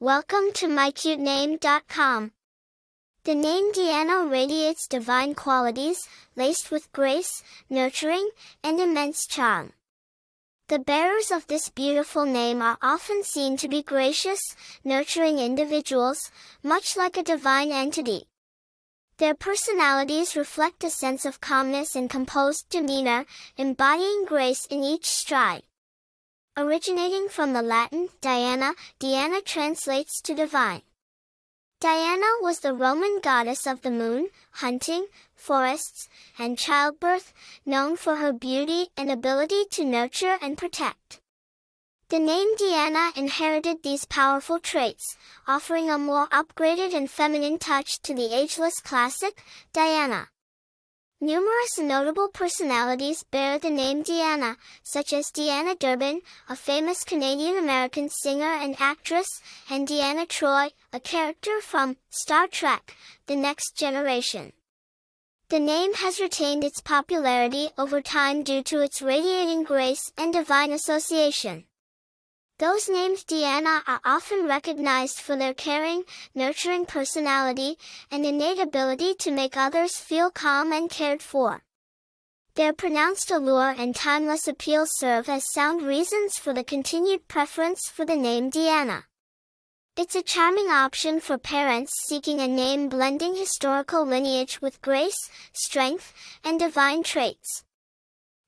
Welcome to mycutename.com. The name Deanna radiates divine qualities, laced with grace, nurturing, and immense charm. The bearers of this beautiful name are often seen to be gracious, nurturing individuals, much like a divine entity. Their personalities reflect a sense of calmness and composed demeanor, embodying grace in each stride. Originating from the Latin, Diana, Diana translates to divine. Diana was the Roman goddess of the moon, hunting, forests, and childbirth, known for her beauty and ability to nurture and protect. The name Diana inherited these powerful traits, offering a more upgraded and feminine touch to the ageless classic, Diana. Numerous notable personalities bear the name Deanna, such as Deanna Durbin, a famous Canadian-American singer and actress, and Deanna Troi, a character from Star Trek, The Next Generation. The name has retained its popularity over time due to its radiating grace and divine association. Those named Deanna are often recognized for their caring, nurturing personality, and innate ability to make others feel calm and cared for. Their pronounced allure and timeless appeal serve as sound reasons for the continued preference for the name Deanna. It's a charming option for parents seeking a name blending historical lineage with grace, strength, and divine traits.